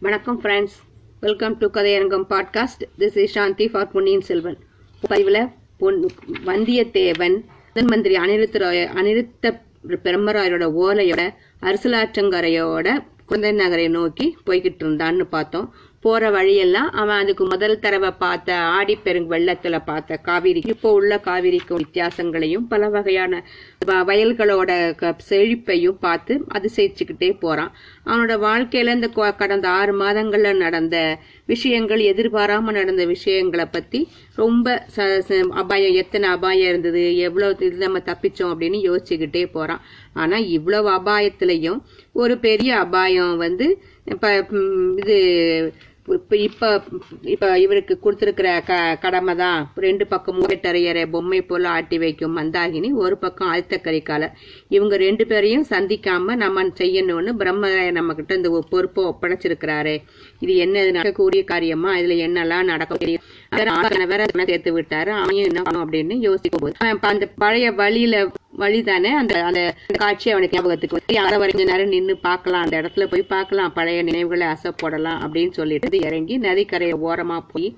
வணக்கம் friends welcome to Kathaiyarangam podcast this is Shanti for Ponniyin Selvan பதிவில் பொன் வந்தியத்தேவன் முதன் மந்திரி அனிருத்த ராய அனிருத்த பிரம்மராயரோட ஓலையோட அரசலாற்றங்கரையோட குழந்தை நகரை நோக்கி போய்கிட்டு இருந்தான்னு பார்த்தோம். போற வழியெல்லாம் அவன் அதுக்கு முதல் தடவை பார்த்த ஆடிப்பெருங் வெள்ளத்துல பார்த்த காவிரி இப்போ உள்ள காவிரிக்கும் வித்தியாசங்களையும் பல வகையான வ- வயல்களோட க- செழிப்பையும் பார்த்து அதிசயிச்சுக்கிட்டே போறான். அவனோட வாழ்க்கையில இந்த கொ- கடந்த ஆறு மாதங்கள்ல நடந்த விஷயங்கள் எதிர்பாராம நடந்த விஷயங்களை பத்தி ரொம்ப ச- அபாயம் எத்தனை அபாயம் இருந்தது எவ்வளவு இது நம்ம தப்பிச்சோம் அப்படின்னு யோசிச்சுக்கிட்டே போறான். ஆனா இவ்வளவு அபாயத்திலையும் ஒரு பெரிய அபாயம் வந்து இப்ப இது இப்போ இப்போ இப்போ இவருக்கு கொடுத்துருக்கிற க கடமை தான் ரெண்டு பக்கம் மூட்டரையரை பொம்மை போல் ஆட்டி வைக்கும் மந்தாகினி ஒரு பக்கம் ஆழ்த்த கரிகாலர் இவங்க ரெண்டு பேரையும் சந்திக்காம நம்ம செய்யணும்னு பிரம்மராய நம்ம கிட்ட இந்த பொறுப்பை ஒப்படைச்சிருக்கிறாரு. இது என்ன இது நடக்கக்கூடிய காரியமா? இதுல என்னெல்லாம் நடக்க வேற சேர்த்து விட்டாரு. அவனையும் என்ன பண்ணும் அப்படின்னு யோசிக்கும் போது அந்த பழைய வழியில வழிதானே அந்த அந்த காட்சி அவனுக்கு ஞாபகத்துக்கு அதை வரைஞ்ச நேரம் நின்னு பார்க்கலாம். அந்த இடத்துல போய் பார்க்கலாம். பழைய நினைவுகளை அசை போடலாம். அப்படின்னு சொல்லிட்டு இறங்கி நதிக்கரையை ஓரமா போய்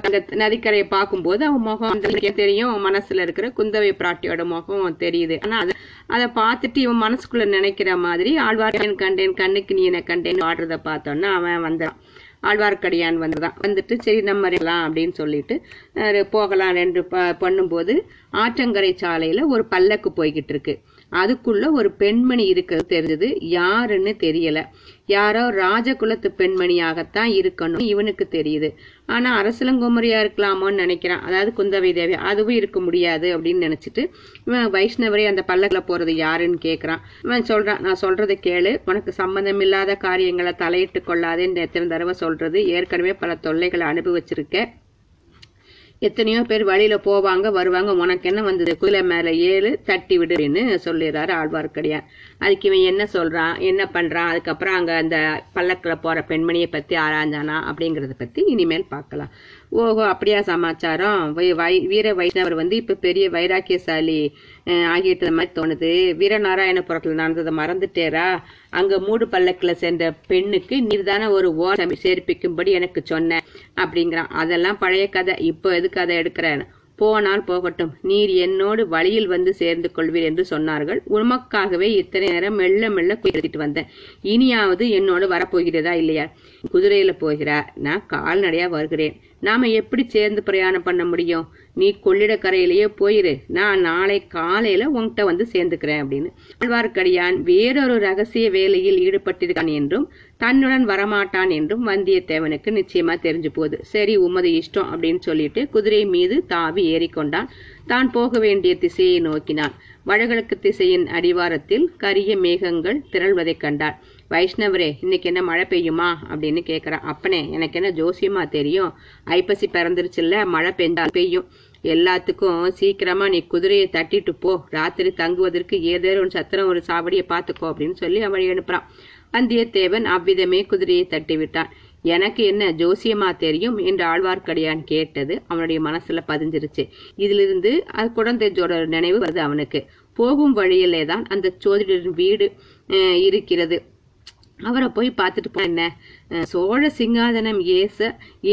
அந்த நதிக்கரையை பார்க்கும்போது அவன் முகம் அந்த தெரியும் அவன் மனசுல இருக்கிற குந்தவை பிராட்டியோட முகம் தெரியுது. ஆனா அதை அதை பார்த்துட்டு இவன் மனசுக்குள்ள நினைக்கிற மாதிரி ஆழ்வார்க்கடியான் கண்டேன் கண்ணுக்கு நீ என்ன கண்டேன்னு ஆடுறத பார்த்தோன்னா அவன் வந்தான். ஆழ்வார்க்கடியான் வந்துதான். வந்துட்டு சரி நம்ம இருக்கலாம் அப்படின்னு சொல்லிட்டு அஹ், போகலாம். என்று ப- பண்ணும்போது ஆற்றங்கரை சாலையில ஒரு பல்லக்கு போய்கிட்டு இருக்கு. அதுக்குள்ள ஒரு பெண்மணி இருக்கிறது தெரிஞ்சது. யாருன்னு தெரியல. யாரோ ராஜகுலத்து பெண்மணியாகத்தான் இருக்கணும் இவனுக்கு தெரியுது. ஆனா அரசலங்குமரியா இருக்கலாமோன்னு நினைக்கிறான். அதாவது குந்தவை தேவி. அதுவும் இருக்க முடியாது அப்படின்னு நினைச்சிட்டு இவன் வைஷ்ணவரே அந்த பல்லக்கில் போறது யாருன்னு கேட்கறான் இவன் சொல்றான் நான் சொல்றதை கேளு. உனக்கு சம்பந்தம் இல்லாத காரியங்களை தலையிட்டு கொள்ளாதேன்னு எத்தனை தடவை சொல்றது. ஏற்கனவே பல தொல்லைகளை அனுபவிச்சிருக்கேன் எத்தனையோ பேர் வழியில போவாங்க வருவாங்க. உனக்கு என்ன வந்தது? குதிரை மேல ஏழு தட்டி விடுன்னு சொல்லிடுறாரு ஆழ்வார்க்கடியார் அதுக்கு இவன் என்ன சொல்றான்? என்ன பண்றான்? அதுக்கப்புறம் அங்க அந்த பல்லக்கில் போற பெண்மணியை பத்தி ஆராய்ஞ்சானா அப்படிங்கறத பத்தி இனிமேல் பார்க்கலாம். ஓஹோ அப்படியா சமாச்சாரம். வை- வை- வீர வைஷ்ணவர் வந்து இப்ப பெரிய வைராக்கியசாலி ஆகிட்டு மாதிரி தோணுது. வீரநாராயணபுரத்துல நடந்ததை மறந்துட்டேரா? அங்க மூடு பல்லக்கில் சென்ற பெண்ணுக்கு நீர்தான ஒரு ஓரம் சேர்ப்பிக்கும்படி எனக்கு சொன்ன. அப்படிங்கிறான். அதெல்லாம் பழைய கதை. இப்போ எது கதை எடுக்கிறேன் போனால் போகட்டும். நீர் என்னோடு வழியில் வந்து சேர்ந்து கொள்வீர் என்று சொன்னார்கள். உமக்காகவே இத்தனை நேரம் மெல்ல மெல்ல குதிரைட்டு வந்தேன். இனியாவது என்னோடு வரப்போகிறதா இல்லையா? குதிரையில போகிறா நான் கால்நடையா வருகிறேன். நாம எப்படி சேர்ந்து பிரயாணம் பண்ண முடியும்? நீ கொள்ளிடக்கரையிலேயே போயிரு. நான் நாளை காலையில உன்கிட்ட வந்து சேர்ந்துக்கிறேன் அப்படின்னு. ஆழ்வார்க்கடியான் வேறொரு ரகசிய வேலையில் ஈடுபட்டிருக்கான் என்றும் தன்னுடன் வரமாட்டான் என்றும் வந்தியத்தேவனுக்கு நிச்சயமா தெரிஞ்சு போகுது. சரி உமது இஷ்டம் அப்படின்னு சொல்லிட்டு குதிரை மீது தாவி ஏறிக்கொண்டான். தான் போக வேண்டிய திசையை நோக்கினான். வடகிழக்கு திசையின் அடிவாரத்தில் கரிய மேகங்கள் திரள்வதைக் கண்டார் வைஷ்ணவரே இன்னைக்கு என்ன மழை பெய்யுமா அப்படின்னு கேட்குறா அப்பனே எனக்கு என்ன ஜோசியமா தெரியும்? ஐப்பசி பிறந்துருச்சுல்ல மழை பெய்ஞ்சால் பெய்யும். எல்லாத்துக்கும் சீக்கிரமா நீ குதிரையை தட்டிட்டு போ. ராத்திரி தங்குவதற்கு ஏதேனும் ஒரு சத்திரம் ஒரு சாவடியை பார்த்துக்கோ அப்படின்னு சொல்லி அவன் அனுப்புறான். வந்தியத்தேவன் அவ்விதமே குதிரையை தட்டி விட்டான் எனக்கு என்ன ஜோசியமா தெரியும்? என்று ஆழ்வார்க்கடியான் கேட்டது அவனுடைய மனசுல பதிஞ்சிருச்சு. இதிலிருந்து அது குழந்தைஜோட நினைவு வருது அவனுக்கு. போகும் வழியிலே தான் அந்த சோதிடரின் வீடு இருக்கிறது. அவரை போய் பார்த்துட்டு போ என்ன? சோழ சிங்காதனம் ஏச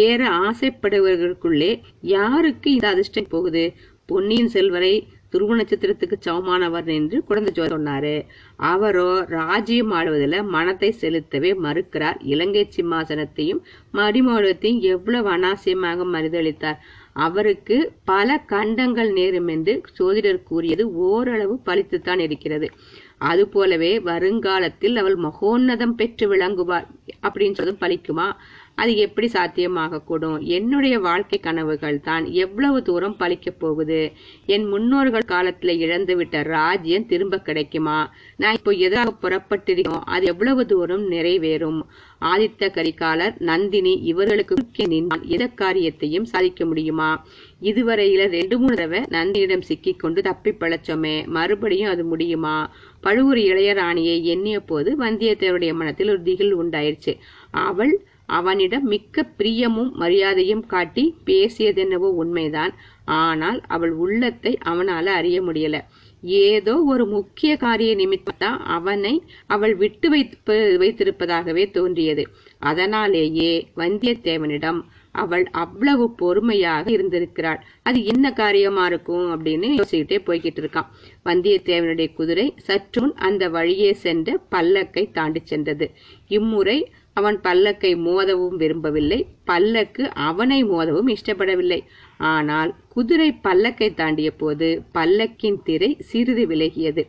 ஏற ஆசைப்படுவர்களுக்குள்ளே யாருக்கு இந்த அதிர்ஷ்டம் போகுது? பொன்னியின் செல்வரை துருவ நட்சத்திரத்துக்கு சமமானவர் என்று குழந்தை ஜோ சொன்னாரு. அவரோ ராஜ்யம் ஆடுவதில் மனத்தை செலுத்தவே மறுக்கிறார். இலங்கை சிம்மாசனத்தையும் மடிமாடுவத்தையும் எவ்வளவு அனாவசியமாக மறுதளித்தார். அவருக்கு பல கண்டங்கள் நேரும் என்று சோதிடர் கூறியது ஓரளவு பழித்துத்தான் இருக்கிறது. அதுபோலவே வருங்காலத்தில் அவள் மகோன்னதம் பெற்று விளங்குவார் அப்படின்னு சொல்லி பழிக்குமா? அது எப்படி சாத்தியமாகக்கூடும்? என்னுடைய வாழ்க்கை கனவுகள் தான் எவ்வளவு தூரம் பழிக்கப் போகுது? என் முன்னோர்கள் காலத்துல இழந்துவிட்ட ராஜ்யம் திரும்ப கிடைக்குமா? நான் இப்போ எதாக புறப்பட்டிருக்கோம்? அது எவ்வளவு தூரம் நிறைவேறும்? ஆதித்த கரிகாலர் நந்தினி இவர்களுக்கு குறுக்கே எந்த காரியத்தையும் சாதிக்க முடியுமா? இதுவரையில ரெண்டு மூணு தடவை நந்தியிடம் சிக்கிக் கொண்டு தப்பி பழச்சோமே. மறுபடியும் அது முடியுமா? பழுவூர் இளையராணியை எண்ணிய போது வந்தியத்தேவருடைய மனத்தில் ஒரு திகில் உண்டாயிருச்சு. அவள் அவனிடம் மிக்க பிரியமும் மரியாதையும் காட்டி பேசியதென்னவோ உண்மைதான். ஆனால் அவள் உள்ளத்தை அவனால அறிய முடியல. ஏதோ ஒரு முக்கிய காரிய நிமித்தான் அவனை அவள் விட்டு வைத்து வைத்திருப்பதாகவே தோன்றியது. அதனாலேயே வந்தியத்தேவனிடம் அவள் அவ்வளவு பொறுமையாக இருந்திருக்கிறாள். அது என்ன காரியமா இருக்கும் அப்படின்னு யோசிக்கிட்டே போய்கிட்டு இருக்கான். வந்தியத்தேவனுடைய குதிரை சற்றுன் அந்த வழியே சென்ற பல்லக்கை தாண்டி சென்றது. இம்முறை அவன் பல்லக்கை மோதவும் விரும்பவில்லை. பல்லக்கு அவனை மோதவும் இஷ்டப்படவில்லை. ஆனால் குதிரை பல்லக்கை தாண்டிய போது பல்லக்கின் திரை சிறிது விலகியது.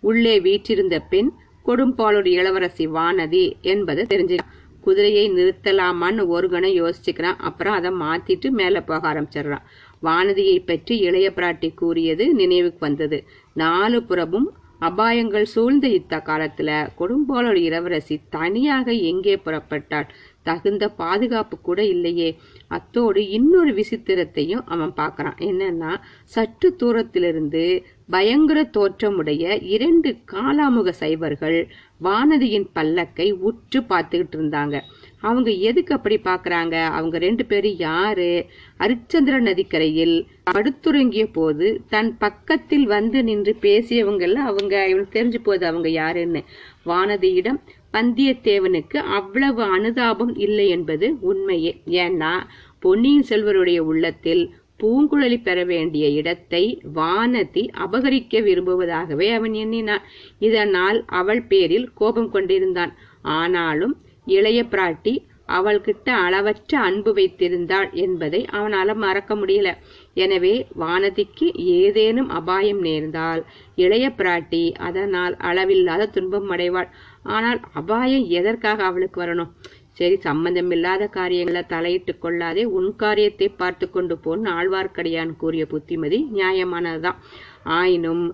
உள்ளே வீற்றிருந்த பெண் கொடும்பாளூர் இளவரசி வானதி என்பதை தெரிஞ்சு குதிரையை நிறுத்தலாமான்னு ஒரு கணம் யோசிச்சுக்கிறான். அப்புறம் அதை மாத்திட்டு மேல போக ஆரம்பிச்சிடுறான். வானதியை பற்றி இளைய பிராட்டி கூறியது நினைவுக்கு வந்தது. நாலு புறமும் அபாயங்கள் சூழ்ந்த இத்த காலத்துல கொடும்பாளோட இளவரசி தனியாக எங்கே புறப்பட்டாள்? தகுந்த பாதுகாப்பு கூட இல்லையே. அத்தோடு இன்னொரு விசித்திரத்தையும் அவன் பார்க்கறான். என்னன்னா சற்று தூரத்திலிருந்து பயங்கர தோற்றமுடைய இரண்டு காலாமுக சைவர்கள் வானதியின் பல்லக்கை உற்று பார்த்துக்கிட்டு இருந்தாங்க. அவங்க எதுக்கு அப்படி பாக்குறாங்க? அவங்க ரெண்டு பேரும் யாரு? அரிச்சந்திர நதிக்கரையில் படுத்துறங்கிய போது தன் பக்கத்தில் வந்து நின்று பேசியவங்கள அவங்க இவனுக்கு தெரிஞ்சு போகுது அவங்க யாருன்னு. வானதியிடம் வந்தியத்தேவனுக்கு அவ்வளவு அனுதாபம் இல்லை என்பது உண்மையே. ஏன்னா பொன்னியின் செல்வருடைய உள்ளத்தில் பூங்குழலி பெற வேண்டிய இடத்தை வானதி அபகரிக்க விரும்புவதாகவே அவன் எண்ணினான். இதனால் அவள் பேரில் கோபம் கொண்டிருந்தான். ஆனாலும் இளைய பிராட்டி அவள்கிட்ட அளவற்ற அன்பு வைத்திருந்தாள் என்பதை அவனால மறக்க முடியல. எனவே வானதிக்கு ஏதேனும் அபாயம் நேர்ந்தால் இளைய பிராட்டி அதனால் அளவில்லாத துன்பம் அடைவாள். ஆனால் அபாயம் எதற்காக அவளுக்கு வரணும்? சரி சம்பந்தமில்லாத காரியங்களை தலையிட்டு கொள்ளாதே உன் காரியத்தை பார்த்து கொண்டு போன்னு ஆழ்வார்க்கடியான் கூறிய புத்திமதி நியாயமானதுதான். ஆயினும்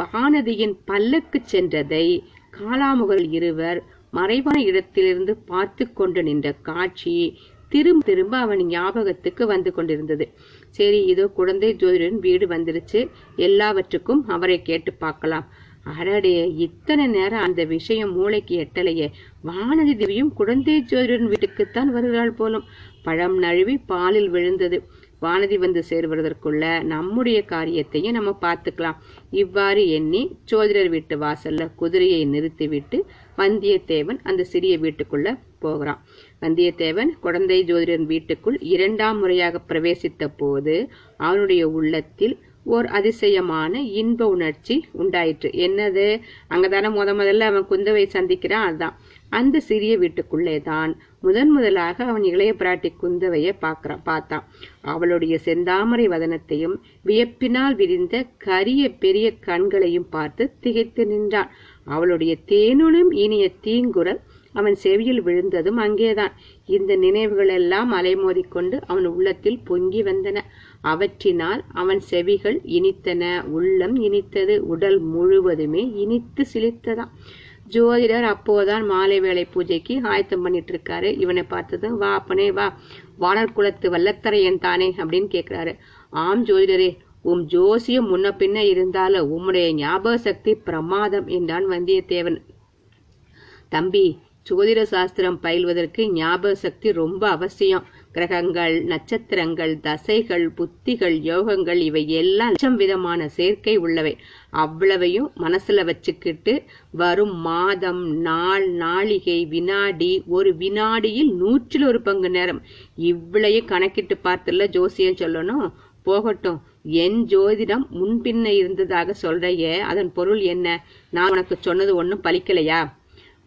வானதியின் பல்லக்கு சென்றதை காலாமுகல் இருவர் மறைவான இடத்திலிருந்து பார்த்து கொண்டு நின்ற காட்சி திரும்ப திரும்ப அவன் ஞாபகத்துக்கு வந்து கொண்டிருந்தது. சரி இதோ குழந்தை ஜோதிடன் வீடு வந்துருச்சு. எல்லாவற்றுக்கும் அவரை கேட்டு பார்க்கலாம். அடடே இத்தனை நேரம் அந்த விஷயம் மூளைக்கு எட்டலையே. வானதி தேவியும் குழந்தை ஜோதிடன் வீட்டுக்குத்தான் வருகிறாள் போலும். பழம் நழுவி பாலில் விழுந்தது. வானதி வந்து சேர்வதற்குள்ள நம்முடைய காரியத்தையும் நம்ம பார்த்துக்கலாம். இவ்வாறு எண்ணி ஜோதிடர் வீட்டு வாசல்ல குதிரையை நிறுத்திவிட்டு வந்தியத்தேவன் அந்த சிறிய வீட்டுக்குள்ள போகிறான். வந்தியத்தேவன் குழந்தை ஜோதிடன் வீட்டுக்குள் இரண்டாம் முறையாக பிரவேசித்த போது அவனுடைய உள்ளத்தில் ஓர் அதிசயமான இன்ப உணர்ச்சி உண்டாயிற்று. என்னது? அங்கதானே முத முதல்ல அவன் குந்தவை சந்திக்கிறான் அதுதான் அந்த சிறிய வீட்டுக்குள்ளே தான் முதன் முதலாக அவன் இளைய பிராட்டி குந்தவையை பார்க்குறான் பார்த்தான். அவளுடைய செந்தாமரை வதனத்தையும் வியப்பினால் விரிந்த கரிய பெரிய கண்களையும் பார்த்து திகைத்து நின்றான். அவளுடைய தேனுளும் இனிய தீங்குரல் அவன் செவியில் விழுந்ததும் அங்கேதான். இந்த நினைவுகள் எல்லாம் அலைமோதிக்கொண்டு அவன் உள்ளத்தில் பொங்கி வந்தன. அவற்றினால் அவன் செவிகள் இனித்தன உள்ளம் இனித்தது உடல் முழுவதுமே இனித்து சிலித்ததாம் ஜோதிடர் அப்போதான் மாலை வேலை பூஜைக்கு ஆயத்தம் பண்ணிட்டு இருக்காரு இவனை பார்த்ததும் வா அப்பனே வா. வானர் குலத்து வல்லத்தரையன் தானே அப்படின்னு கேட்கிறாரு ஆம் ஜோதிடரே உம் ஜோசியம் முன்ன பின்ன இருந்தாலும் உம்முடைய ஞாபக சக்தி பிரமாதம் என்றான் வந்தியத்தேவன். தம்பி ஜோதிட சாஸ்திரம் பயில்வதற்கு ஞாபக சக்தி ரொம்ப அவசியம். கிரகங்கள் நட்சத்திரங்கள் தசைகள் புத்திகள் யோகங்கள் இவை எல்லாம் லட்சம் விதமான சேர்க்கை உள்ளவை. அவ்வளவையும் மனசுல வச்சுக்கிட்டு வரும் மாதம் நாள் நாளிகை வினாடி ஒரு வினாடியில் நூற்றில் ஒரு பங்கு நேரம். இவ்வளையும் கணக்கிட்டு பார்த்துல ஜோசியம் சொல்லணும். போகட்டும் என் ஜோதிடம் முன்பின்ன இருந்ததாக சொல்றையே அதன் பொருள் என்ன? நான் உனக்கு சொன்னது ஒன்றும் பலிக்கலையா?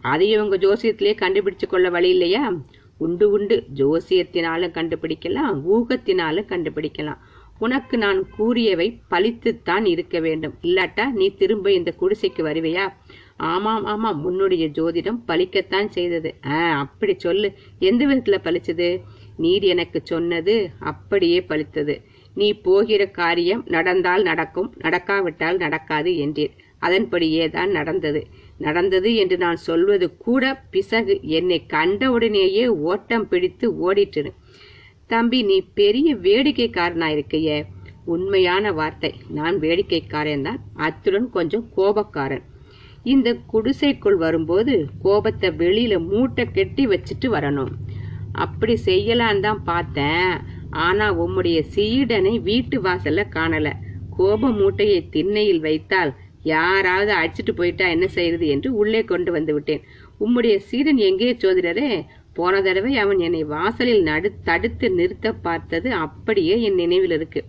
அதையும் உங்க ஜோசியத்திலே கண்டுபிடிச்சு கொள்ள வழி இல்லையா? உண்டு உண்டு. ஜோசியத்தினாலும் கண்டுபிடிக்கலாம் ஊகத்தினாலும் கண்டுபிடிக்கலாம். உனக்கு நான் கூறியவை பலித்துத்தான் இருக்க வேண்டும். இல்லாட்டா நீ திரும்ப இந்த குடிசைக்கு வருவையா? ஆமாம் ஆமாம். உன்னுடைய ஜோதிடம் பலிக்கத்தான் செய்தது. ஆ அப்படி சொல்லு. எந்த விதத்தில் பலிச்சது நீர் எனக்கு சொன்னது அப்படியே பலித்தது நீ போகிற காரியம் நடந்தால் நடக்கும் நடக்காவிட்டால் நடக்காது என்றீர். அதன்படியே தான் நடந்தது. நடந்தது என்று நான் சொல்வது கூட பிசகு. என்னை கண்டவுடனேயே ஓட்டம் பிடித்து ஓடிட்டு தம்பி நீ பெரிய வேடிக்கைக்காரனா இருக்கையே. உண்மையான வார்த்தை. நான் வேடிக்கைக்காரன் தான். அத்துடன் கொஞ்சம் கோபக்காரன். இந்த குடிசைக்குள் வரும்போது கோபத்தை வெளியில மூட்டை கெட்டி வச்சுட்டு வரணும். அப்படி செய்யலான்னு தான் பார்த்தேன். ஆனா உம்முடைய சீடனை வீட்டு வாசல்ல காணல. கோப மூட்டையை திண்ணையில் வைத்தால் யாராவது அழைச்சிட்டு போயிட்டா என்ன செய்யறது என்று உள்ளே கொண்டு வந்து விட்டேன். உம்முடைய சீடன் எங்கே சோதிடரே போன தடவை அவன் என்னை வாசலில் நடு தடுத்து நிறுத்த பார்த்தது அப்படியே என் நினைவில் இருக்கு.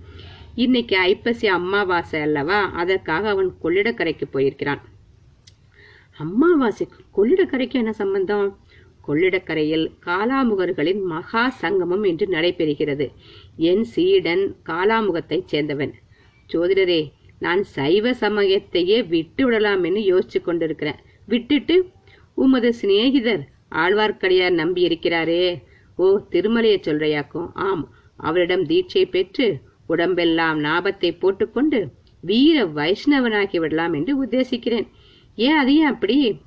இன்னைக்கு ஐப்பசி அம்மாவாசை அல்லவா? அதற்காக அவன் கொள்ளிடக்கரைக்கு போயிருக்கிறான். அம்மாவாசைக்கு கொள்ளிடக்கரைக்கு என்ன சம்பந்தம்? கொள்ளிடக்கரையில் காலாமுகர்களின் மகா சங்கமம் என்று நடைபெறுகிறது. என் சீடன் காலாமுகத்தைச் சேர்ந்தவன். சோதிடரே நான் சைவ சமயத்தையே விட்டு விடலாம் என்று யோசிச்சு கொண்டிருக்கிறேன் விட்டுட்டு உமது சிநேகிதர் ஆழ்வார்க்கடியார் நம்பி இருக்கிறாரே ஓ திருமலையை சொல்றையாக்கும். ஆம். அவரிடம் தீட்சை பெற்று உடம்பெல்லாம் லாபத்தை போட்டுக்கொண்டு வீர வைஷ்ணவனாகி விடலாம் என்று உத்தேசிக்கிறேன். ஏன் அதையும் அப்படி?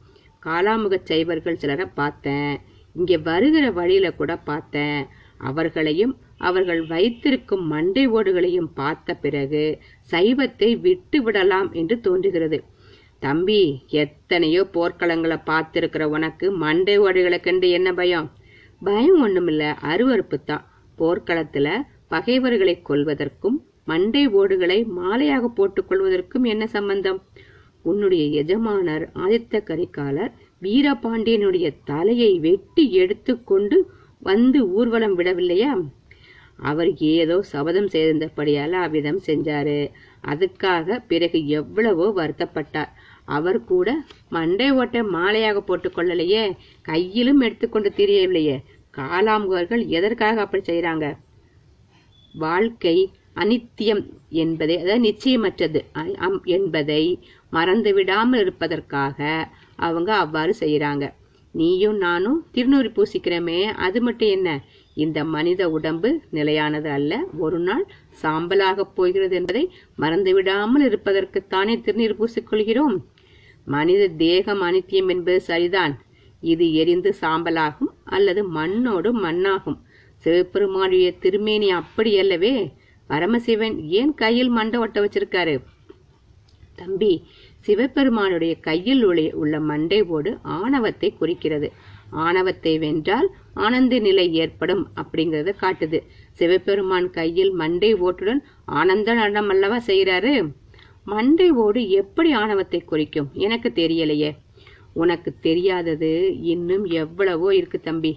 காலாமுக சைவர்கள் சிலரை பார்த்தேன். இங்கே வருகிற வழியில கூட பார்த்தேன். அவர்களையும் அவர்கள் வைத்திருக்கும் மண்டை ஓடுகளையும் பார்த்த பிறகு சைவத்தை விட்டு விடலாம் என்று தோன்றுகிறது. தம்பி எத்தனையோ போர்க்களங்களை பார்த்திருக்கிற உனக்கு மண்டை ஓடுகளை கண்டு என்ன பயம்? பயம் ஒண்ணுமில்ல அருவறுப்பு தான் போர்க்களத்துல பகைவர்களை கொல்வதற்கும் மண்டை ஓடுகளை மாலையாக போட்டுக் கொள்வதற்கும் என்ன சம்பந்தம்? உன்னுடைய எஜமானர் ஆதித்த கரிகாலர் வீரபாண்டியனுடைய தலையை வெட்டி எடுத்துக்கொண்டு வந்து ஊர்வலம் விடவில்லையா? அவர் ஏதோ சபதம் செய்திருந்தபடியால் அவ்விதம் செஞ்சாரு. அதுக்காக பிறகு எவ்வளவோ வருத்தப்பட்டார். அவர் கூட மண்டை ஓட்டை மாலையாக போட்டுக்கொள்ளலையே கையிலும் எடுத்துக்கொண்டு தெரியவில்லையே. காலாமுகர்கள் எதற்காக அப்படி செய்கிறாங்க? வாழ்க்கை அனித்தியம் என்பதை அதாவது நிச்சயமற்றது அம்- என்பதை மறந்து விடாமல் இருப்பதற்காக அவங்க அவ்வாறு செய்கிறாங்க. நீயும் நானும் திருநூறு பூசிக்கிறோமே அது மட்டும் என்ன? இந்த மனித உடம்பு நிலையானது அல்ல. ஒரு நாள் சாம்பலாகப் போகிறது என்பதை மறந்து விடாமல் இருப்பதற்குத்தானே திருநீர் பூசிக்கொள்கிறோம். மனித தேகம் அனித்தியம் என்பது சரிதான். இது எரிந்து சாம்பலாகும் அல்லது மண்ணோடு மண்ணாகும். சிவபெருமானுடைய திருமேனி அப்படி அல்லவே. பரமசிவன் ஏன் கையில் மண்டை ஒட்ட வச்சிருக்காரு? தம்பி சிவபெருமானுடைய கையில் உள்ள மண்டை ஓடு ஆணவத்தை குறிக்கிறது. ஆணவத்தை வென்றால் ஆனந்த நிலை ஏற்படும் அப்படிங்கறத காட்டுது. சிவபெருமான் கையில் மண்டை ஓட்டுடன் ஆனந்த நடனம் அல்லவா செய்யறாரு மண்டை ஓடு எப்படி ஆணவத்தை குறிக்கும்? எனக்கு தெரியலையே. உனக்கு தெரியாதது இன்னும் எவ்வளவோ இருக்கு தம்பி.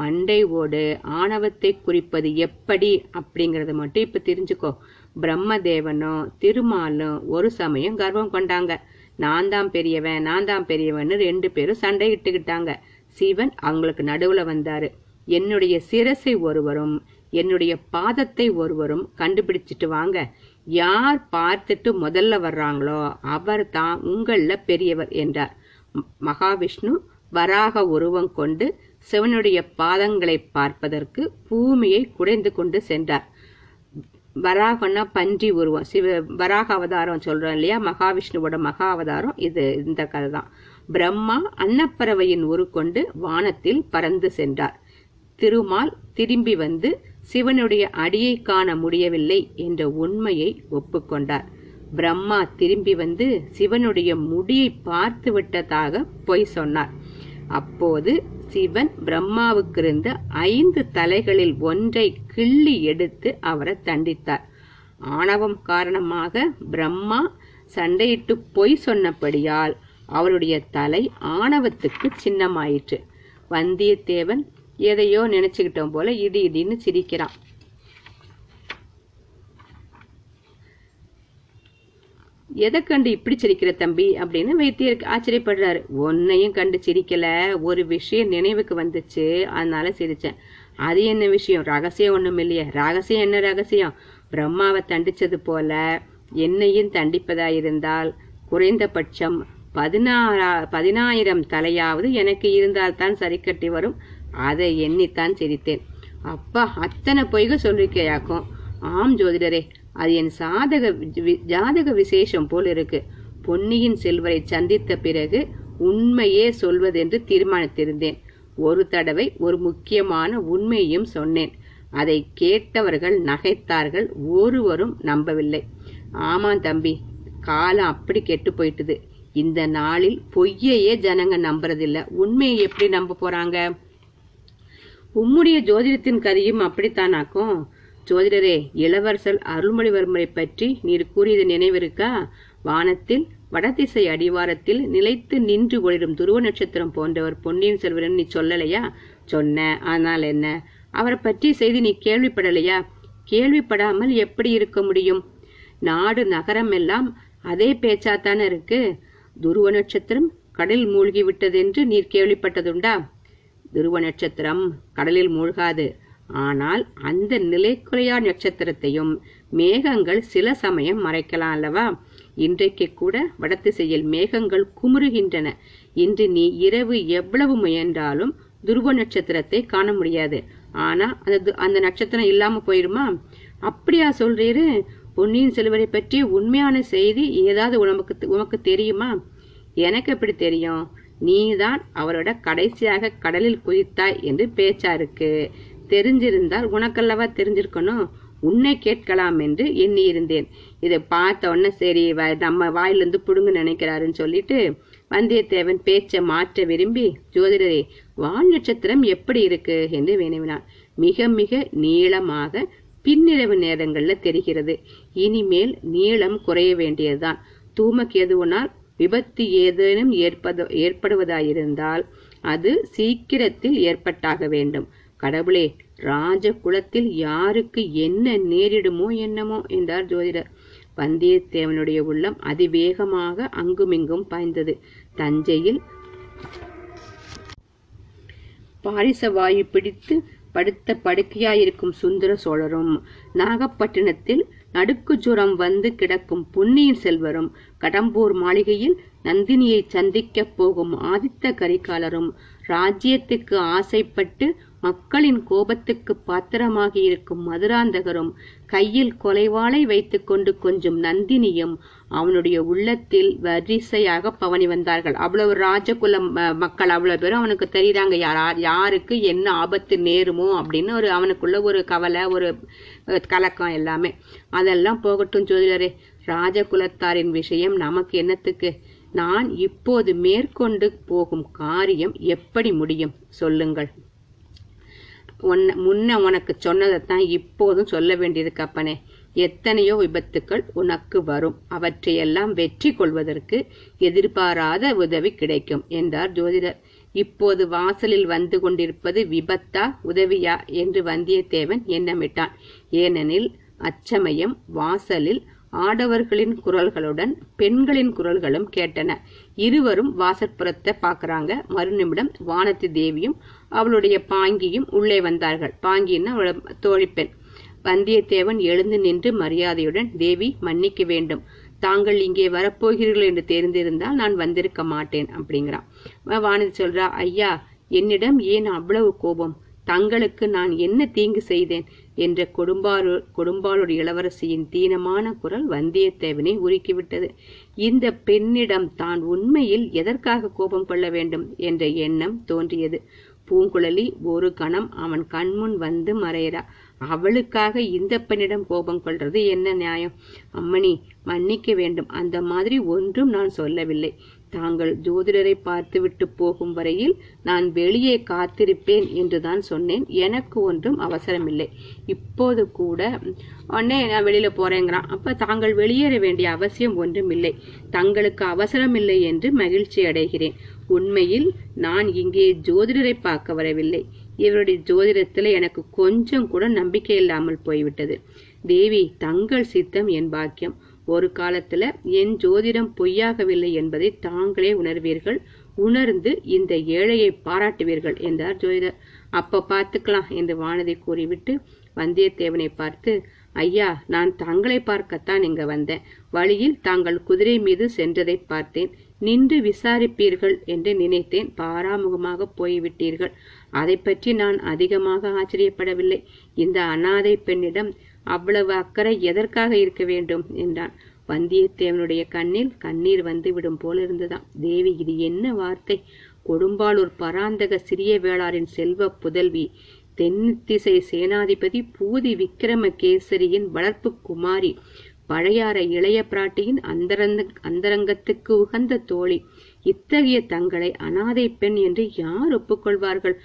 மண்டை ஓடு ஆணவத்தை குறிப்பது எப்படி அப்படிங்கறத மட்டும் இப்ப தெரிஞ்சுக்கோ. பிரம்மதேவனும் திருமாலும் ஒரு சமயம் கர்வம் கொண்டாங்க. நான் தான் பெரியவன் நான் தான் பெரியவன்னு ரெண்டு பேரும் சண்டையிட்டுக்கிட்டாங்க. சிவன் அவங்களுக்கு நடுவுல வந்தாரு. என்னுடைய சிரசை ஒருவரும் என்னுடைய பாதத்தை ஒருவரும் கண்டுபிடிச்சிட்டு வாங்க. யார் பார்த்துட்டு முதல்ல வர்றாங்களோ அவர் தான் உங்கள பெரியவர் என்றார். மகாவிஷ்ணு வராக உருவம் கொண்டு சிவனுடைய பாதங்களை பார்ப்பதற்கு பூமியை குடைந்து கொண்டு சென்றார். வராகம்னா பன்றி உருவம் சிவ வராக அவதாரம் சொல்றோம் இல்லையா? மகாவிஷ்ணுவோட மகா அவதாரம் இது இந்த கதை தான் பிரம்மா அன்னப்பறவையின் உருக்கொண்டு வானத்தில் பறந்து சென்றார். திருமால் திரும்பி வந்து சிவனுடைய அடியை காண முடியவில்லை என்ற உண்மையை ஒப்புக்கொண்டார் பிரம்மா திரும்பி வந்து சிவனுடைய முடியை பார்த்து விட்டதாக பொய் சொன்னார். அப்போது சிவன் பிரம்மாவுக்கு இருந்த ஐந்து தலைகளில் ஒன்றை கிள்ளி எடுத்து அவரை தண்டித்தார். ஆணவம் காரணமாக பிரம்மா சண்டையிட்டு பொய் சொன்னபடியால் அவருடைய தலை ஆணவத்துக்கு சின்னமாயிற்று. வந்தியத்தேவன் எதையோ நினைச்சுக்கிட்டோம் போல இடி இடின்னு சிரிக்கிறான். எதை கண்டு இப்படி சிரிக்கிற தம்பி? அப்படின்னு வைத்தியர் ஆச்சரியப்படுறாரு. ஒன்னையும் கண்டு சிரிக்கல. ஒரு விஷயம் நினைவுக்கு வந்துச்சு. அதனால சிரிச்சேன். அது என்ன விஷயம்? ரகசியம் ஒன்றும் இல்லையே. ரகசியம் என்ன ரகசியம்? பிரம்மாவை தண்டிச்சது போல என்னையும் தண்டிப்பதாயிருந்தால் குறைந்தபட்சம் பதினாறா பதினாயிரம் தலையாவது எனக்கு இருந்தால்தான் சரி கட்டி வரும். அதை எண்ணித்தான் சிரித்தேன். அப்பா அத்தனை பொய்க சொல்லிருக்கையாக்கும்? ஆம் ஜோதிடரே அது என் சாதக வி- ஜாதக விசேஷம் போல் இருக்கு. பொன்னியின் செல்வரை சந்தித்த பிறகு உண்மையே சொல்வதென்று தீர்மானித்திருந்தேன். ஒரு தடவை ஒரு முக்கியமான உண்மையும் சொன்னேன். அதை கேட்டவர்கள் நகைத்தார்கள் ஒருவரும் நம்பவில்லை. ஆமாம் தம்பி காலம் அப்படி கெட்டு போயிட்டுது. இந்த நாளில் பொய்யையே ஜனங்க நம்புறதில்ல. உண்மையை எப்படி நம்ப போறாங்க? உம்முடைய ஜோதிடத்தின் கதையும் அப்படித்தானாக்கும் ஜோதிடரே இளவரசர் அருள்மொழிவர்மரை பற்றி நீர் கூறியது நினைவிருக்கா வானத்தில் வடதிசை அடிவாரத்தில் நிலைத்து நின்று ஒளிரும் துருவ நட்சத்திரம் போன்றவர் பொன்னியின் செல்வரன் நீ சொல்லலையா? சொன்ன. ஆனால் என்ன? அவரை பற்றி செய்தி நீ கேள்விப்படலையா? கேள்விப்படாமல் எப்படி இருக்க முடியும்? நாடு நகரம் எல்லாம் அதே பேச்சாத்தானே இருக்கு. துருவ நட்சத்திரம் கடலில் மூழ்கி விட்டதென்று நீர் கேள்விப்பட்டதுண்டா? துருவ நட்சத்திரம் கடலில் மூழ்காது. ஆனால் அந்த நிலைக்குறையா நட்சத்திரத்தையும் மேகங்கள் சில சமயம் மறைக்கலாம் அல்லவா? இன்றைக்கு கூட வடதிசையில் மேகங்கள் குமுறுகின்றன. இன்று நீ இரவு எவ்வளவு முயன்றாலும் துருவ நட்சத்திரத்தை காண முடியாது. ஆனா அது அந்த நட்சத்திரம் இல்லாம போயிருமா? அப்படியா சொல்றீரு. பொன்னியின் செல்வரை பற்றி உண்மையான செய்தி ஏதாவது உனக்கு உனக்கு தெரியுமா? எனக்கு எப்படி தெரியும்? நீதான் அவரோட கடைசியாக கடலில் குதித்தாய் என்று பேச்சா இருக்கு தெரிஞ்சிருந்தால் உனக்கல்லவா தெரிஞ்சிருக்கணும்? உன்னை கேட்கலாம் என்று எண்ணி இருந்தேன் இதை பார்த்த உடனே சரி நம்ம வாயிலிருந்து புடுங்க நினைக்கிறாருன்னு சொல்லிட்டு வந்தியத்தேவன் பேச்சை மாற்ற விரும்பி ஜோதிடரே வால் நட்சத்திரம் எப்படி இருக்கு? என்று வினவினான் மிக மிக நீளமாக பின்னிரவு நேரங்கள்ல தெரிகிறது. இனிமேல் நீளம் குறைய வேண்டியதுதான். தூமக்கேதுவனால் விபத்து ஏதேனும் ஏற்பத ஏற்படுவதாயிருந்தால் அது சீக்கிரத்தில் ஏற்பட்டாக வேண்டும். கடவுளே ராஜ குலத்தில் யாருக்கு என்ன நேரிடுமோ என்னமோ என்றார் ஜோதிடர். வந்தியத்தேவனுடைய உள்ளம் அதிவேகமாக அங்குமிங்கும் பாய்ந்தது. தஞ்சையில் பாரிச வாயு பிடித்து படுத்த படுக்கையாயிருக்கும் சுந்தர சோழரும். நாகப்பட்டினத்தில் நடுக்கு ஜுரம் வந்து கிடக்கும் பொன்னியின் செல்வரும் கடம்பூர் மாளிகையில் நந்தினியை சந்திக்கப் போகும் ஆதித்த கரிகாலரும் ராஜ்யத்துக்கு ஆசைப்பட்டு மக்களின் கோபத்துக்கு பாத்திரமாகி இருக்கும் மதுராந்தகரும் கையில் கொலைவாளை வைத்துக்கொண்டு கொஞ்சம் நந்தினியும் அவனுடைய உள்ளத்தில் வரிசையாக பவனி வந்தார்கள். அவ்வளவு ராஜகுல மக்கள் அவ்வளவு பேரும் அவனுக்கு தெரியுறாங்க. யார் யாருக்கு என்ன ஆபத்து நேருமோ அப்படின்னு ஒரு அவனுக்குள்ள ஒரு கவலை ஒரு கலக்கம் எல்லாமே. அதெல்லாம் போகட்டும் ஜோதிடரே. ராஜகுலத்தாரின் விஷயம் நமக்கு என்னத்துக்கு? நான் இப்போது மேற்கொண்டு போகும் காரியம் எப்படி முடியும்? சொல்லுங்கள். உன்ன முன்ன உனக்கு சொன்னதைத்தான் இப்போதும் சொல்ல வேண்டியது கப்பனே. எத்தனையோ விபத்துக்கள் உனக்கு வரும். அவற்றையெல்லாம் வெற்றி கொள்வதற்கு எதிர்பாராத உதவி கிடைக்கும் என்றார் ஜோதிடர். இப்போது வாசலில் வந்து கொண்டிருப்பது விபத்தா உதவியா என்று வந்தியத்தேவன் எண்ணமிட்டான். ஏனெனில் அச்சமயம் வாசலில் ஆடவர்களின் குரல்களுடன் பெண்களின் குரல்களும் கேட்டன. இருவரும் வாசற்புறத்தை பாக்குறாங்க மறுநிமிடம் வானதி தேவியும் அவளுடைய பாங்கியும் உள்ளே வந்தார்கள். பாங்கின்னா அவளோட தோழிப்பெண். வந்தியத்தேவன் எழுந்து நின்று மரியாதையுடன் தேவி மன்னிக்க வேண்டும். தாங்கள் இங்கே வரப்போகிறீர்கள் என்று தெரிந்திருந்தால் நான் வந்திருக்க மாட்டேன் அப்படிங்கிறான். வானதி சொல்றா ஐயா என்னிடம் ஏன் அவ்வளவு கோபம்? தங்களுக்கு நான் என்ன தீங்கு செய்தேன்? என்ற கொடும்பாலு கொடும்பாளுடைய இளவரசியின் தீனமான குரல் வந்தியத்தேவனை உருக்கிவிட்டது. இந்த பெண்ணிடம் தான் உண்மையில் எதற்காக கோபம் கொள்ள வேண்டும்? என்ற எண்ணம் தோன்றியது. பூங்குழலி ஒரு கணம் அவன் கண்முன் வந்து மறையிறா. அவளுக்காக இந்த பெண்ணிடம் கோபம் கொள்றது என்ன நியாயம்? அம்மணி மன்னிக்க வேண்டும். அந்த மாதிரி ஒன்றும் நான் சொல்லவில்லை. தாங்கள் ஜோதிடரை பார்த்துவிட்டு போகும் வரையில் நான் வெளியே காத்திருப்பேன் என்றுதான் சொன்னேன். எனக்கு ஒன்றும் அவசரமில்லை. இப்போது கூட உடனே நான் வெளியில போறேங்கிறான். அப்ப தாங்கள் வெளியேற வேண்டிய அவசியம் ஒன்றும் இல்லை தங்களுக்கு அவசரமில்லை என்று மகிழ்ச்சி அடைகிறேன் உண்மையில் நான் இங்கே ஜோதிடரை பார்க்க வரவில்லை. இவருடைய ஜோதிடத்துல எனக்கு கொஞ்சம் கூட நம்பிக்கை இல்லாமல் போய்விட்டது. தேவி தங்கள் சித்தம் என் பாக்கியம். ஒரு காலத்துல என் ஜோதிடம் பொய்யாகவில்லை என்பதை தாங்களே உணர்வீர்கள். உணர்ந்து இந்த ஏழையை பாராட்டுவீர்கள் என்றார் ஜோதிடர். அப்ப பார்த்துக்கலாம் என்று வானதி கூறிவிட்டு வந்தியத்தேவனை பார்த்து ஐயா நான் தங்களை பார்க்கத்தான் இங்க வந்தேன். வழியில் தாங்கள் குதிரை மீது சென்றதை பார்த்தேன். நின்று விசாரிப்பீர்கள் என்று நினைத்தேன். பாராமுகமாக போய்விட்டீர்கள். அதை பற்றி நான் அதிகமாக ஆச்சரியப்படவில்லை. இந்த அனாதை பெண்ணிடம் அவ்வளவு அக்கறை எதற்காக இருக்க வேண்டும்? என்றான். வந்தியத்தேவனுடைய கண்ணில் கண்ணீர் வந்து விடும் போல இருந்ததாம் தேவி இது என்ன வார்த்தை? கொடும்பாளூர் பராந்தக சிறிய வேளாரின் செல்வ புதல்வி தென்திசை சேனாதிபதி பூதி விக்கிரமகேசரியின் வளர்ப்பு குமாரி பழையாற இளைய பிராட்டியின் அந்தரங்க அந்தரங்கத்துக்கு உகந்த தோழி இத்தகைய தங்களை அனாதை பெண் என்று யார் ஒப்புக்கொள்வார்கள்?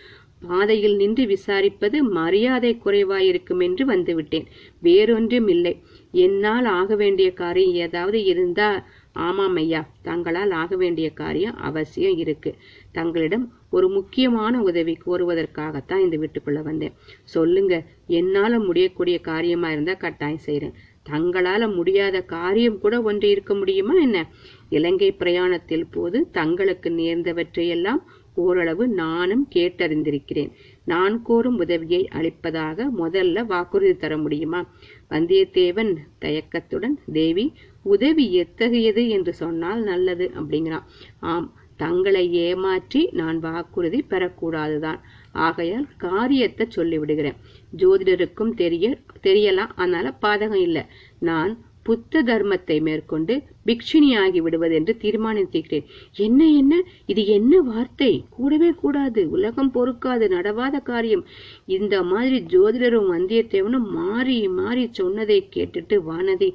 பாதையில் நின்று விசாரிப்பது மரியாதை குறைவாயிருக்கும் என்று வந்துவிட்டேன். வேறொன்றும் இல்லை என்னால் ஆக வேண்டிய காரியம் ஏதாவது இருந்தா ஆமாம் ஐயா தங்களால் ஆக வேண்டிய காரியம் அவசியம் இருக்கு. தங்களிடம் ஒரு முக்கியமான உதவி கோருவதற்காகத்தான் இந்த வீட்டுக்குள்ள வந்தேன். சொல்லுங்க என்னால முடியக்கூடிய காரியமா இருந்தா கட்டாயம் செய்கிறேன் தங்களால முடியாத காரியம் கூட ஒன்று இருக்க முடியுமா என்ன? இலங்கை பிரயாணத்தில் போது தங்களுக்கு நேர்ந்தவற்றையெல்லாம் ஓரளவு நானும் கேட்டறிந்திருக்கிறேன். நான் கோரும் உதவியை அளிப்பதாக முதல்ல வாக்குறுதி தர முடியுமா? வந்தியத்தேவன் தயக்கத்துடன் தேவி உதவி எத்தகையது என்று சொன்னால் நல்லது அப்படிங்கிறான். ஆம் தங்களை ஏமாற்றி நான் வாக்குறுதி பெறக்கூடாதுதான். ஆகையால் காரியத்தை சொல்லிவிடுகிறேன். ஜோதிடருக்கும் தெரிய தெரியலாம் அதனால பாதகம் இல்லை. நான் புத்த தர்மத்தை மேற்கொண்டு பிக்ஷினியாகி விடுவது என்று தீர்மானித்திருக்கிறேன். என்ன என்ன? இது என்ன வார்த்தை? கூடவே கூடாது. உலகம் பொறுக்காது. நடவாத காரியம். இந்த மாதிரி ஜோதிடரும் வந்தியத்தேவனும் மாறி மாறி சொன்னதை கேட்டுட்டு வானதி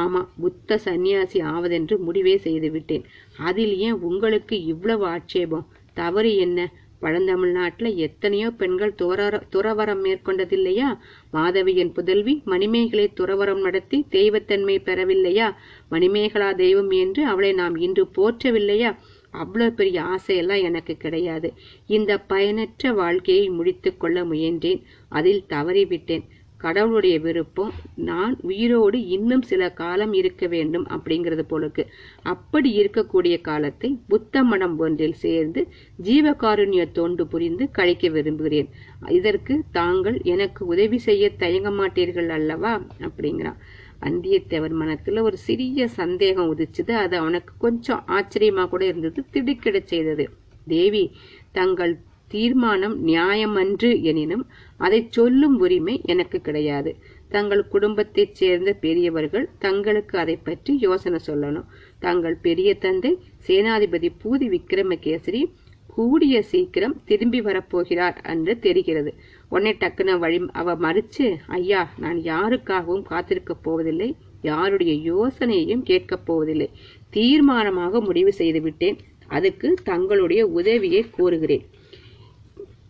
ஆமா புத்த சந்நியாசி ஆவதென்று முடிவே செய்து விட்டேன். அதில் ஏன் உங்களுக்கு இவ்வளவு ஆட்சேபம்? தவறு என்ன? பழந்தமிழ்நாட்டில் எத்தனையோ பெண்கள் துறர துறவரம் மேற்கொண்டதில்லையா? மாதவியின் புதல்வி மணிமேகலை துறவரம் நடத்தி தெய்வத்தன்மை பெறவில்லையா? மணிமேகலா தெய்வம் என்று அவளை நாம் இன்று போற்றவில்லையா? அவ்வளோ பெரிய ஆசையெல்லாம் எனக்கு கிடையாது. இந்த பயனற்ற வாழ்க்கையை முடித்து கொள்ள முயன்றேன். அதில் தவறிவிட்டேன். கடவுளுடைய விருப்பம் நான் உயிரோடு இன்னும் சில காலம் இருக்க வேண்டும் அப்படிங்கிறது போலக்கு அப்படி இருக்கக்கூடிய காலத்தை புத்த மடம் ஒன்றில் சேர்ந்து ஜீவகாருண்ய தொண்டு புரிந்து கழிக்க விரும்புகிறேன். இதற்கு தாங்கள் எனக்கு உதவி செய்ய தயங்க மாட்டீர்கள் அல்லவா? அப்படிங்கிறான் வந்தியத்தேவன் மனத்துல ஒரு சிறிய சந்தேகம் உதிச்சுது. அது அவனுக்கு கொஞ்சம் ஆச்சரியமா கூட இருந்தது. திடுக்கிட செய்தது. தேவி தங்கள் தீர்மானம் நியாயமன்று எனினும் அதை சொல்லும் உரிமை எனக்கு கிடையாது. தங்கள் குடும்பத்தைச் சேர்ந்த பெரியவர்கள் தங்களுக்கு அதை பற்றி யோசனை சொல்லணும். தங்கள் பெரிய தந்தை சேனாதிபதி பூதி விக்ரமகேசரி கூடிய சீக்கிரம் திரும்பி வரப்போகிறார் என்று தெரிகிறது. உடனே டக்குன வழி அவ மறிச்சு ஐயா நான் யாருக்காகவும் காத்திருக்கப் போவதில்லை. யாருடைய யோசனையையும் கேட்கப் போவதில்லை. தீர்மானமாக முடிவு செய்துவிட்டேன் அதுக்கு தங்களுடைய உதவியை கோருகிறேன்.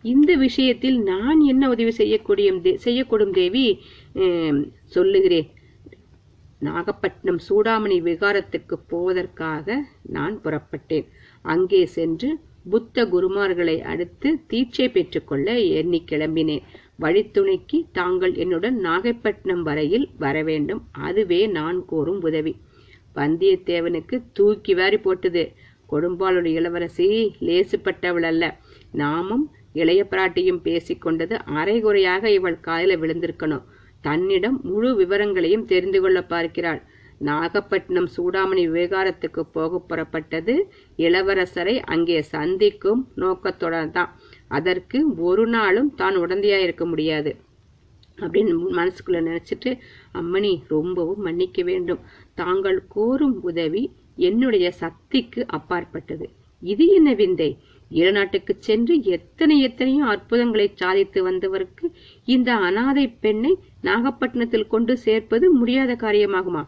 இந்த விஷயத்தில் நான் என்ன உதவி செய்யக்கூடிய செய்யக்கூடும் தேவி சொல்லுகிறேன். நாகப்பட்டினம் சூடாமணி விகாரத்துக்கு போவதற்காக நான் புறப்பட்டேன். அங்கே சென்று புத்த குருமார்களை அடுத்து தீட்சை பெற்றுக்கொள்ள எண்ணி கிளம்பினேன். வழித்துணைக்கு தாங்கள் என்னுடன் நாகைப்பட்டினம் வரையில் வர வேண்டும். அதுவே நான் கோரும் உதவி. வந்தியத்தேவனுக்கு தூக்கி வாரி போட்டது. கொடும்பாளுடைய இளவரசி லேசுப்பட்டவள் அல்ல. நாமும் இளைய பிராட்டியும் பேசிக்கொண்டது அரைகுறையாக இவள் காதில விழுந்திருக்கணும். தன்னிடம் முழு விவரங்களையும் தெரிந்து கொள்ள பார்க்கிறாள். நாகப்பட்டினம் சூடாமணி விவகாரத்துக்கு போக புறப்பட்டது இளவரசரை அங்கே சந்திக்கும் நோக்கத்துடன் தான் அதற்கு ஒரு நாளும் தான் உடந்தையா இருக்க முடியாது. அப்படின்னு மனசுக்குள்ள நினைச்சிட்டு அம்மணி ரொம்பவும் மன்னிக்க வேண்டும். தாங்கள் கோரும் உதவி என்னுடைய சக்திக்கு அப்பாற்பட்டது. இது என்ன விந்தை? ஈழநாட்டுக்கு சென்று எத்தனை எத்தனையோ அற்புதங்களை சாதித்து வந்தவருக்கு இந்த அனாதை பெண்ணை நாகப்பட்டினத்தில் கொண்டு சேர்ப்பது முடியாத காரியமாகுமா?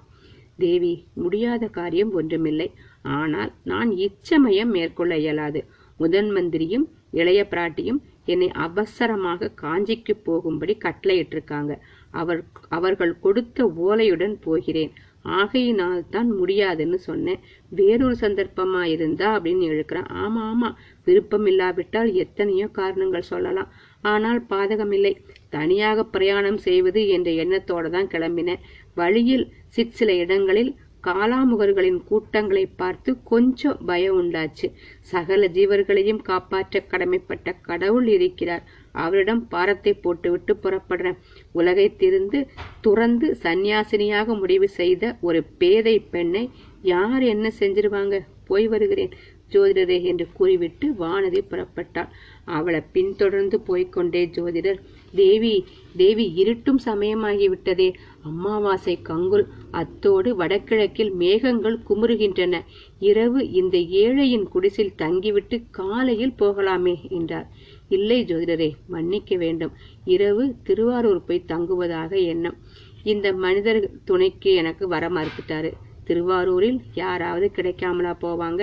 தேவி முடியாத காரியம் ஒன்றுமில்லை. ஆனால் நான் இச்சமயம் மேற்கொள்ள இயலாது. முதன் மந்திரியும் இளைய பிராட்டியும் என்னை அவசரமாக காஞ்சிக்கு போகும்படி கட்டளையிட்டிருக்காங்க. அவர் அவர்கள் கொடுத்த ஓலையுடன் போகிறேன். ஆகையினால் தான் முடியாதுன்னு சொன்னேன். வேறொரு சந்தர்ப்பமா இருந்தா அப்படின்னு எழுக்கிறேன். ஆமா ஆமா விருப்பம் இல்லாவிட்டால் எத்தனையோ காரணங்கள் சொல்லலாம். ஆனால் பாதகமில்லை. தனியாக பிரயாணம் செய்வது என்ற எண்ணத்தோடு தான் கிளம்பினேன் வழியில் சிற்சில இடங்களில் காலாமுகர்களின் கூட்டங்களை பார்த்து கொஞ்சம் பயம் உண்டாச்சு. சகல ஜீவர்களையும் காப்பாற்ற கடமைப்பட்ட கடவுள் இருக்கிறார். அவரிடம் பாரத்தை போட்டுவிட்டு புறப்படுறேன். உலகை திருந்து துறந்து சந்நியாசினியாக முடிவு செய்த ஒரு பேதை பெண்ணை யார் என்ன செஞ்சிருவாங்க? போய் வருகிறேன். ஜோதிடரே என்று கூறிவிட்டு வானதி புறப்பட்டாள். அவளை பின்தொடர்ந்து போய்க்கொண்டே ஜோதிடர் தேவி தேவி இருட்டும் சமயமாகிவிட்டதே. அமாவாசை கங்குல் அத்தோடு வடகிழக்கில் மேகங்கள் குமுறுகின்றன. இரவு இந்த ஏழையின் குடிசில் தங்கிவிட்டு காலையில் போகலாமே என்றார். இல்லை ஜோதிடரே மன்னிக்க வேண்டும். இரவு திருவாரூர் போய் தங்குவதாக எண்ணம். இந்த மனிதர் துணைக்கு எனக்கு வர மறுத்துட்டாரு. திருவாரூரில் யாராவது கிடைக்காமலா போவாங்க.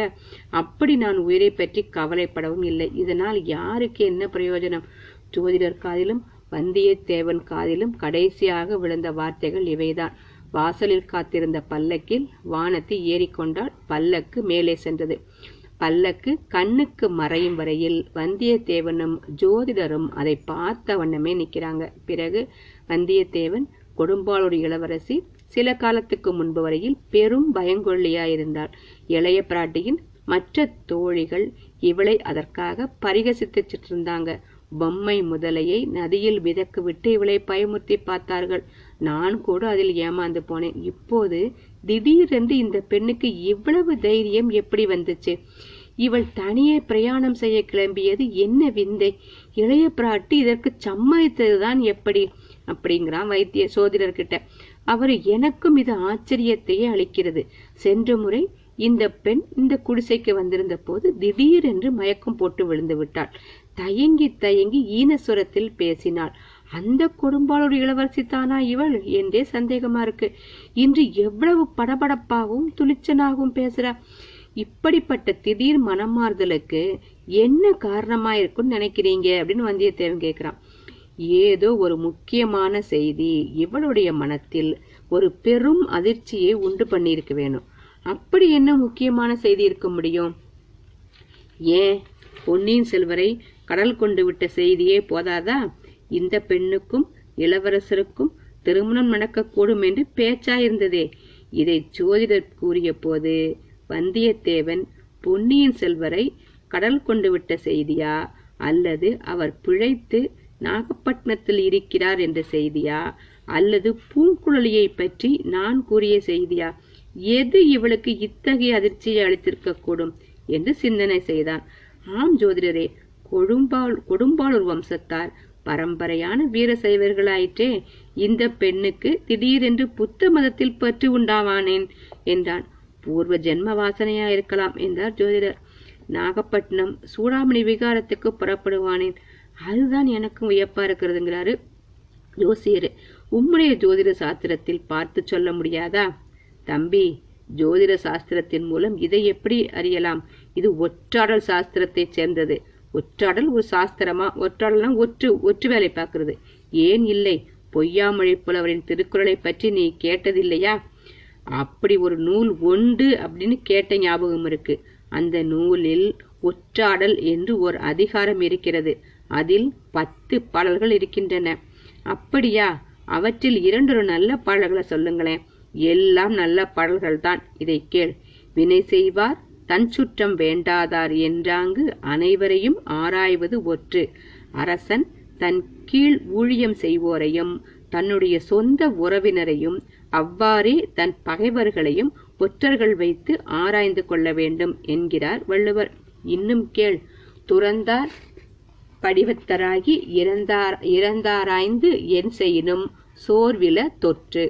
அப்படி நான் உயிரை பற்றி கவலைப்படவும் இல்லை. இதனால் யாருக்கு என்ன பிரயோஜனம்? ஜோதிடர் காதிலும் வந்தியத்தேவன் காதிலும் கடைசியாக விழுந்த வார்த்தைகள் இவைதான். வாசலில் காத்திருந்த பல்லக்கில் வானத்தை ஏறிக்கொண்டால் பல்லக்கு மேலே சென்றது. பல்லக்கு கண்ணுக்கு மறையும் வரையில் வந்தியத்தேவனும் ஜோதிடரும் அதை பார்த்த வண்ணமே நிற்கிறாங்க. பிறகு வந்தியத்தேவன் கொடும்பாளூர் இளவரசி சில காலத்துக்கு முன்பு வரையில் பெரும் பயங்கொள்ளியாயிருந்தாள் இளைய பிராட்டியின் மற்ற தோழிகள் இவளை அதற்காக பரிகசித்துட்டு இருந்தாங்க பொம்மை முதலையை நதியில் மிதக்கு விட்டு இவளை பயமுறுத்தி பார்த்தார்கள். நான் கூட அதில் ஏமாந்து போனேன். இப்போது திடீரென்று இந்த பெண்ணுக்கு இவ்வளவு தைரியம் எப்படி வந்துச்சு? இவள் தனியே பிரயாணம் செய்ய கிளம்பியது என்ன விந்தை? இளைய பிராட்டி இதற்கு சம்மதித்ததுதான் எப்படி? அப்படிங்கிறான் வைத்திய சோதிடர்கிட்ட. அவர் எனக்கும் இது ஆச்சரியத்தையே அளிக்கிறது. சென்ற முறை இந்த பெண் இந்த குடிசைக்கு வந்திருந்த போது திடீரென்று மயக்கம் போட்டு விழுந்து விட்டாள். தயங்கி தயங்கி ஈனசுரத்தில் பேசினாள். அந்த கொடும்பாளூர் இளவரசி தானா இவள்? என்றே சந்தேகமா இருக்கு. இன்று எவ்வளவு படபடப்பாகவும் துளிச்சனாகவும் பேசுறா. இப்படிப்பட்ட திடீர் மனமாறுதலுக்கு என்ன காரணமா இருக்கும்னு நினைக்கிறீங்க? அப்படின்னு வந்தியத்தேவன் கேக்குறான். ஏதோ ஒரு முக்கியமான செய்தி இவளுடைய மனத்தில் ஒரு பெரும் அதிர்ச்சியை உண்டு பண்ணியிருக்க வேணும். அப்படி என்ன முக்கியமான செய்தி இருக்க முடியும்? ஏன்? பொன்னியின் செல்வரை கடல் கொண்டு விட்ட செய்தியே போதாதா? இந்த பெண்ணுக்கும் இளவரசருக்கும் திருமணம் நடக்கக்கூடும் என்று பேச்சாயிருந்ததே இதை ஜோதிடர் கூறிய போது வந்தியத்தேவன் பொன்னியின் செல்வரை கடல் கொண்டு விட்ட செய்தியா? அல்லது அவர் பிழைத்து நாகப்பட்டினத்தில் இருக்கிறார் என்ற செய்தியா? அல்லது பூங்குழலியை பற்றி நான் கூறிய செய்தியா? எது இவளுக்கு இத்தகைய அதிர்ச்சியை அளித்திருக்க கூடும் என்று சிந்தனை செய்தான். ஆம் ஜோதிடரே கொடும்பால் கொடும்பாளூர் வம்சத்தார் பரம்பரையான வீர சைவர்களாயிற்றே இந்த பெண்ணுக்கு திடீரென்று புத்த மதத்தில் பற்று உண்டாவானேன் என்றான். பூர்வ ஜென்ம வாசனையா இருக்கலாம் என்றார் ஜோதிடர். நாகப்பட்டினம் சூடாமணி விகாரத்துக்கு புறப்படுவானேன். அதுதான் எனக்கும் வியப்பா இருக்கிறதுங்கிறாரு ஜோசியர். உம்முடைய ஜோதிட சாஸ்திரத்தில் பார்த்து சொல்ல முடியாதா? தம்பி ஜோதிட சாஸ்திரத்தின் மூலம் இதை எப்படி அறியலாம்? இது ஒற்றாடல் சாஸ்திரத்தை சேர்ந்தது. ஒற்றாடல் ஒரு சாஸ்திரமா? ஒற்றாடல்னா ஒற்று ஒற்று வேலை பார்க்கிறது. ஏன் இல்லை? பொய்யாமொழி புலவரின் திருக்குறளை பற்றி நீ கேட்டதில்லையா? அப்படி ஒரு நூல் உண்டு அப்படின்னு கேட்ட ஞாபகம் இருக்கு. அந்த நூலில் ஒற்றாடல் என்று ஒரு அதிகாரம் இருக்கிறது. அதில் பத்து பாடல்கள் இருக்கின்றன. அப்படியா? அவற்றில் இரண்டொரு நல்ல பாடல்களை சொல்லுங்களேன். எல்லாம் நல்ல பாடல்கள் தான் இதை கேள். வினை செய்வார் தன் சுற்றம் வேண்டாதார் என்றாங்கு அனைவரையும் ஆராய்வது ஒற்று. அரசன் தன் கீழ் ஊழியம் செய்வோரையும் தன்னுடைய சொந்த உறவினரையும் அவ்வாறே தன் பகைவர்களையும் ஒற்றர்கள் வைத்து ஆராய்ந்து கொள்ள வேண்டும் என்கிறார் வள்ளுவர். இன்னும் கேள். துறந்தார் படிவத்தராகி இறந்தார் இறந்தாராய்ந்து என் செய்யினும் சோர்வில தொற்று.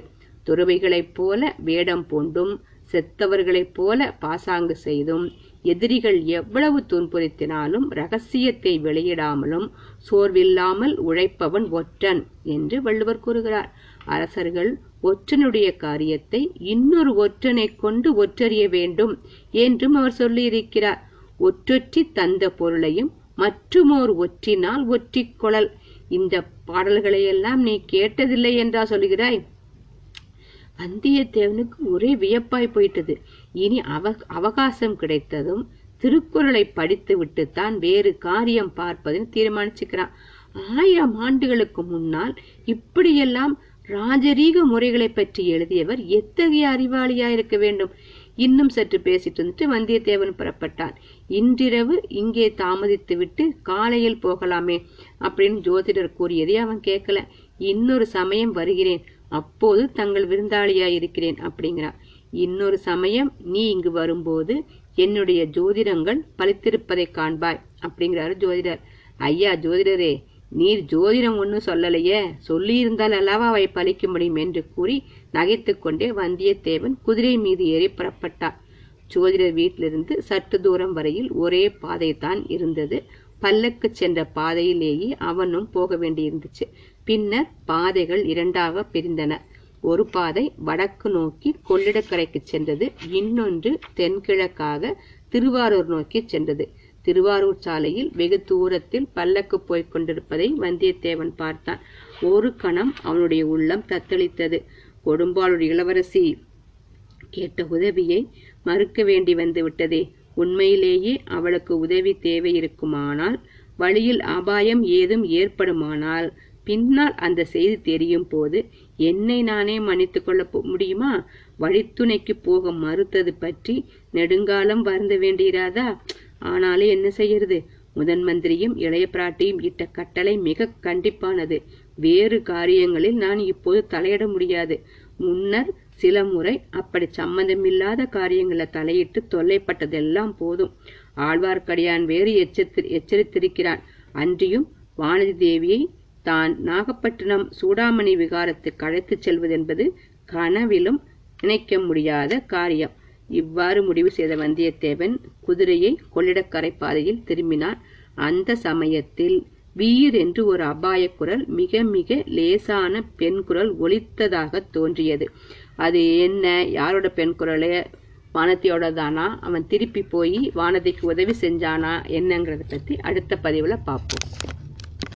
துறவிகளைப் போல வேடம் பூண்டும் செத்தவர்களைப் போல பாசாங்கு செய்தும் எதிரிகள் எவ்வளவு துன்புறுத்தினாலும் ரகசியத்தை வெளியிடாமலும் சோர்வில்லாமல் உழைப்பவன் ஒற்றன் என்று வள்ளுவர் கூறுகிறார். அரசர்கள் ஒற்றனுடைய காரியத்தை இன்னொரு ஒற்றனை கொண்டு ஒற்றறிய வேண்டும் என்றும் அவர் சொல்லியிருக்கிறார். ஒற்றொற்றி தந்த பொருளையும் மற்றுமோர் ஒற்றினால் ஒற்றிக் கொளல் இந்த பாடல்களையெல்லாம் நீ கேட்டதில்லை என்றா சொல்கிறாய் வந்தியத்தேவனுக்கு ஒரே வியப்பாய் போயிட்டது. இனி அவ அவகாசம் கிடைத்ததும் திருக்குறளை படித்து விட்டுத்தான் வேறு காரியம் பார்ப்பதுன்னு தீர்மானிச்சுக்கிறான். ஆயிரம் ஆண்டுகளுக்கு முன்னால் இப்படியெல்லாம் ராஜரீக முறைகளை பற்றி எழுதியவர் எத்தகைய அறிவாளியா இருக்க வேண்டும்? இன்னும் சற்று பேசிட்டு வந்துட்டு வந்தியத்தேவன் புறப்பட்டான். இன்றிரவு இங்கே தாமதித்து விட்டு காலையில் போகலாமே அப்படின்னு ஜோதிடர் கூறியதை அவன் கேட்கல. இன்னொரு சமயம் வருகிறேன். அப்போது தங்கள் விருந்தாளியாய் இருக்கிறேன் அப்படிங்கிறான் இன்னொரு சமயம் நீ இங்கு வரும்போது என்னுடைய ஜோதிடங்கள் பலித்திருப்பதை காண்பாய் அப்படிங்கிறாரு ஜோதிடர். ஐயா ஜோதிடரே நீர் ஜோதிடம் ஒன்றும் சொல்லலையே. சொல்லியிருந்தால் அல்லவா அவை பலிக்க முடியும் என்று கூறி நகைத்துக்கொண்டே வந்தியத்தேவன் குதிரை மீது ஏறி புறப்பட்டார் ஜோதிடர் வீட்டிலிருந்து சற்று தூரம் வரையில் ஒரே பாதைதான் இருந்தது. பல்லக்கு சென்ற பாதையிலேயே அவனும் போக வேண்டியிருந்துச்சு. பின்னர் பாதைகள் இரண்டாக பிரிந்தன. ஒரு பாதை வடக்கு நோக்கி கொள்ளிடக்கரைக்கு சென்றது. இன்னொன்று தென்கிழக்காக திருவாரூர் நோக்கி சென்றது. திருவாரூர் சாலையில் வெகு தூரத்தில் பல்லக்கு போய்க் கொண்டிருப்பதை வந்தியத்தேவன் பார்த்தான். ஒரு கணம் அவனுடைய உள்ளம் தத்தளித்தது. கொடும்பாளூர் இளவரசி கேட்ட உதவியை மறுக்க வேண்டி வந்து விட்டதே. உண்மையிலேயே அவளுக்கு உதவி தேவை இருக்குமானால் வழியில் அபாயம் ஏதும் ஏற்படுமானால் பின்னால் அந்த செய்தி தெரியும் போது என்னை நானே மன்னித்து கொள்ள முடியுமா? வழித்துணைக்கு போக மறுத்தது பற்றி நெடுங்காலம் வருந்த வேண்டியிராதா ஆனாலே என்ன செய்யறது? முதன் மந்திரியும் இளைய பிராட்டியும் இட்ட கட்டளை மிக கண்டிப்பானது. வேறு காரியங்களில் நான் இப்போது தலையிட முடியாது. முன்னர் சில முறை அப்படி சம்பந்தமில்லாத காரியங்களை தலையிட்டு தொல்லைப்பட்டதெல்லாம் போதும். ஆழ்வார்க்கடியான் வேறு எச்சரித்து எச்சரித்திருக்கிறான். அன்றியும் வானதி தேவியை தான் நாகப்பட்டினம் சூடாமணி விகாரத்துக்கு அழைத்துச் செல்வதென்பது கனவிலும் நினைக்க முடியாத காரியம். இவ்வாறு முடிவு செய்த வந்தியத்தேவன் குதிரையை கொள்ளிடக்கரை பாதையில் திரும்பினான் அந்த சமயத்தில் வீர் என்று ஒரு அபாய குரல் மிக மிக லேசான பெண் குரல் ஒலித்ததாக தோன்றியது. அது என்ன யாரோட பெண் குரலே வானதியோட தானா அவன் திருப்பி போய் வானதிக்கு உதவி செஞ்சானா? என்னங்கிறத பற்றி அடுத்த பதிவில் பார்ப்போம்